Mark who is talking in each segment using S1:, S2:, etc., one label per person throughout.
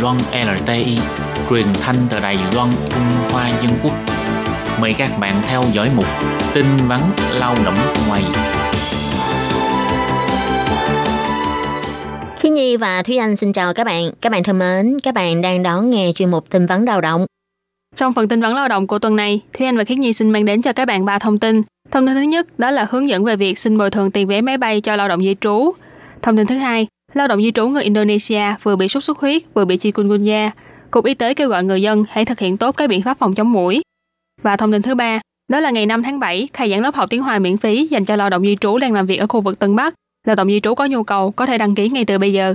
S1: Loan LTI, truyền thanh từ Đài Loan, Trung Hoa Dân Quốc. Mời các bạn theo dõi mục tin vắn lao động ngoài.
S2: Khi Nhi và Thúy Anh xin chào các bạn. Các bạn thân mến, các bạn đang đón nghe chuyên mục tin vắn lao động.
S3: Trong phần tin vắn lao động của tuần này, Thúy Anh và Khiết Nhi xin mang đến cho các bạn ba thông tin. Thông tin thứ nhất đó là hướng dẫn về việc xin bồi thường tiền vé máy bay cho lao động di trú. Thông tin thứ hai, lao động di trú người Indonesia vừa bị sốt xuất huyết, vừa bị chikungunya. Cục Y tế kêu gọi người dân hãy thực hiện tốt các biện pháp phòng chống mũi. Và thông tin thứ ba, đó là ngày 5 tháng 7, khai giảng lớp học tiếng Hoa miễn phí dành cho lao động di trú đang làm việc ở khu vực Tân Bắc. Lao động di trú có nhu cầu có thể đăng ký ngay từ bây giờ.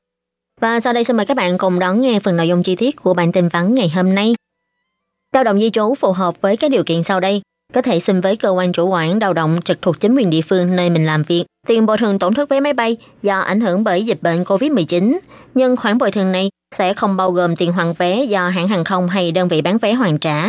S2: Và sau đây xin mời các bạn cùng đón nghe phần nội dung chi tiết của bản tin vắn ngày hôm nay. Lao động di trú phù hợp với các điều kiện sau đây có thể xin với cơ quan chủ quản lao động trực thuộc chính quyền địa phương nơi mình làm việc tiền bồi thường tổn thất vé máy bay do ảnh hưởng bởi dịch bệnh COVID-19. Nhưng khoản bồi thường này sẽ không bao gồm tiền hoàn vé do hãng hàng không hay đơn vị bán vé hoàn trả.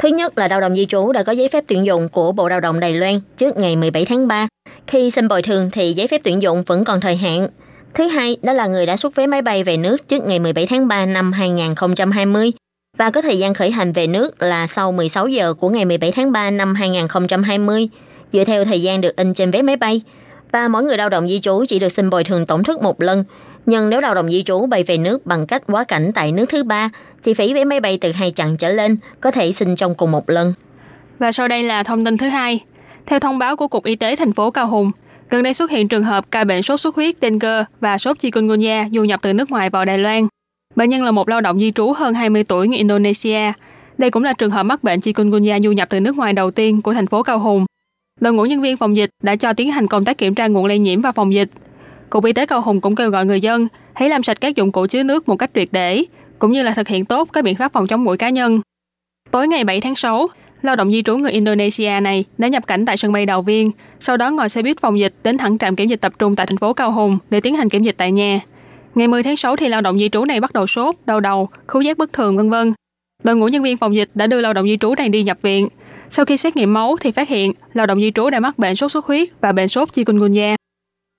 S2: Thứ nhất là lao động di trú đã có giấy phép tuyển dụng của Bộ Lao động Đài Loan trước ngày 17 tháng 3. Khi xin bồi thường thì giấy phép tuyển dụng vẫn còn thời hạn. Thứ hai, đó là người đã xuất vé máy bay về nước trước ngày 17 tháng 3 năm 2020 và có thời gian khởi hành về nước là sau 16 giờ của ngày 17 tháng 3 năm 2020, dựa theo thời gian được in trên vé máy bay. Và mỗi người lao động di trú chỉ được xin bồi thường tổng thức một lần, nhưng nếu lao động di trú bay về nước bằng cách quá cảnh tại nước thứ ba, chi phí vé máy bay từ hai chặng trở lên có thể xin trong cùng một lần.
S3: Và sau đây là thông tin thứ hai. Theo thông báo của Cục Y tế thành phố Cao Hùng, gần đây xuất hiện trường hợp ca bệnh sốt xuất huyết dengue và sốt chikungunya du nhập từ nước ngoài vào Đài Loan. Bệnh nhân là một lao động di trú hơn 20 tuổi người Indonesia. Đây cũng là trường hợp mắc bệnh chikungunya du nhập từ nước ngoài đầu tiên của thành phố Cao Hùng. Đội ngũ nhân viên phòng dịch đã cho tiến hành công tác kiểm tra nguồn lây nhiễm và phòng dịch. Cục Y tế Cao Hùng cũng kêu gọi người dân hãy làm sạch các dụng cụ chứa nước một cách triệt để, cũng như là thực hiện tốt các biện pháp phòng chống mũi cá nhân. Tối ngày 7 tháng 6, lao động di trú người Indonesia này đã nhập cảnh tại sân bay Đào Viên, sau đó ngồi xe buýt phòng dịch đến thẳng trạm kiểm dịch tập trung tại thành phố Cao Hùng để tiến hành kiểm dịch tại nhà. Ngày 10 tháng 6 thì lao động di trú này bắt đầu sốt, đau đầu, khứu giác bất thường vân vân. Đội ngũ nhân viên phòng dịch đã đưa lao động di trú này đi nhập viện. Sau khi xét nghiệm máu thì phát hiện lao động di trú đã mắc bệnh sốt xuất huyết và bệnh sốt chikungunya.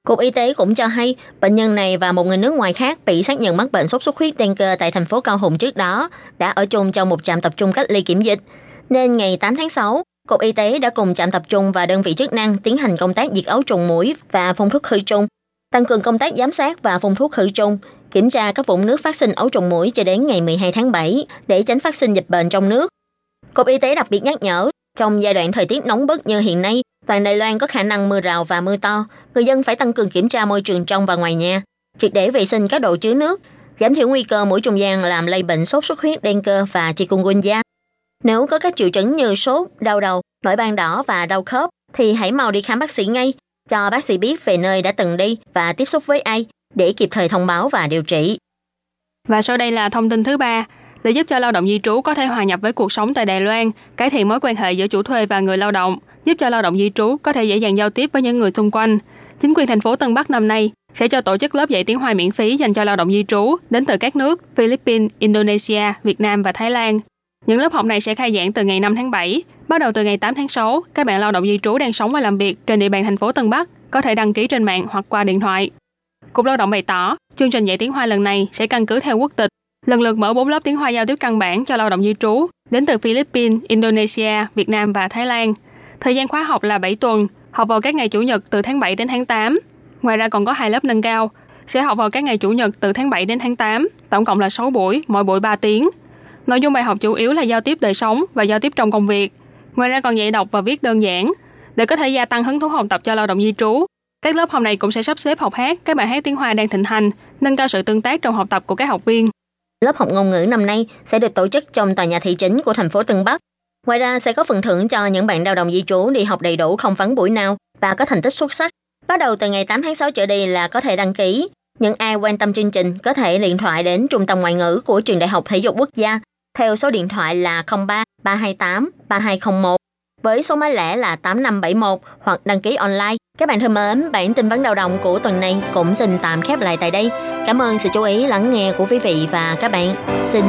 S2: Cục Y tế cũng cho hay bệnh nhân này và một người nước ngoài khác bị xác nhận mắc bệnh sốt xuất huyết dengue tại thành phố Cao Hùng trước đó đã ở chung trong một trạm tập trung cách ly kiểm dịch. Nên ngày 8 tháng 6, Cục Y tế đã cùng trạm tập trung và đơn vị chức năng tiến hành công tác diệt ấu trùng mũi và phun thuốc khử trùng tăng cường công tác giám sát và phun thuốc khử trùng, kiểm tra các vùng nước phát sinh ấu trùng mũi cho đến ngày 12 tháng 7 để tránh phát sinh dịch bệnh trong nước. Cục Y tế đặc biệt nhắc nhở, trong giai đoạn thời tiết nóng bức như hiện nay, toàn Đài Loan có khả năng mưa rào và mưa to, người dân phải tăng cường kiểm tra môi trường trong và ngoài nhà, triệt để vệ sinh các đồ chứa nước, giảm thiểu nguy cơ mũi trùng giang làm lây bệnh sốt xuất huyết dengue và chikungunya. Nếu có các triệu chứng như sốt, đau đầu, nổi ban đỏ và đau khớp thì hãy mau đi khám bác sĩ ngay cho bác sĩ biết về nơi đã từng đi và tiếp xúc với ai để kịp thời thông báo và điều trị.
S3: Và sau đây là thông tin thứ ba. Để giúp cho lao động di trú có thể hòa nhập với cuộc sống tại Đài Loan, cải thiện mối quan hệ giữa chủ thuê và người lao động, giúp cho lao động di trú có thể dễ dàng giao tiếp với những người xung quanh. Chính quyền thành phố Tân Bắc năm nay sẽ cho tổ chức lớp dạy tiếng Hoa miễn phí dành cho lao động di trú đến từ các nước Philippines, Indonesia, Việt Nam và Thái Lan. Những lớp học này sẽ khai giảng từ ngày 5 tháng 7. Bắt đầu từ ngày 8 tháng 6, các bạn lao động di trú đang sống và làm việc trên địa bàn thành phố Tân Bắc có thể đăng ký trên mạng hoặc qua điện thoại. Cục Lao động bày tỏ, chương trình dạy tiếng Hoa lần này sẽ căn cứ theo quốc tịch, lần lượt mở 4 lớp tiếng Hoa giao tiếp căn bản cho lao động di trú đến từ Philippines, Indonesia, Việt Nam và Thái Lan. Thời gian khóa học là 7 tuần, học vào các ngày chủ nhật từ tháng 7 đến tháng 8. Ngoài ra còn có hai lớp nâng cao, sẽ học vào các ngày chủ nhật từ tháng 7 đến tháng 8, tổng cộng là 6 buổi, mỗi buổi 3 tiếng. Nội dung bài học chủ yếu là giao tiếp đời sống và giao tiếp trong công việc. Ngoài ra còn dạy đọc và viết đơn giản. Để có thể gia tăng hứng thú học tập cho lao động di trú, các lớp học này cũng sẽ sắp xếp học hát các bài hát tiếng Hoa đang thịnh hành, nâng cao sự tương tác trong học tập của các học viên.
S2: Lớp học ngôn ngữ năm nay sẽ được tổ chức trong tòa nhà thị chính của thành phố Tân Bắc. Ngoài ra sẽ có phần thưởng cho những bạn lao động di trú đi học đầy đủ không vắng buổi nào và có thành tích xuất sắc. Bắt đầu từ ngày 8 tháng 6 trở đi là có thể đăng ký. Những ai quan tâm chương trình có thể điện thoại đến Trung tâm Ngoại ngữ của Trường Đại học Thể dục Quốc gia theo số điện thoại là 03 328 3201 với số máy lẻ là 8571 hoặc đăng ký online. Các bạn thân mến, bản tin vấn đầu động của tuần này cũng xin tạm khép lại tại đây. Cảm ơn sự chú ý lắng nghe của quý vị và các bạn. Xin